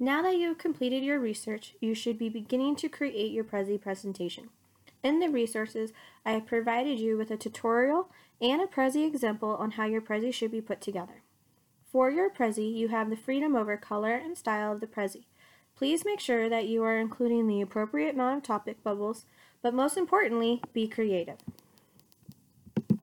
Now that you have completed your research, you should be beginning to create your Prezi presentation. In the resources, I have provided you with a tutorial and a Prezi example on how your Prezi should be put together. For your Prezi, you have the freedom over color and style of the Prezi. Please make sure that you are including the appropriate amount of topic bubbles, but most importantly, be creative.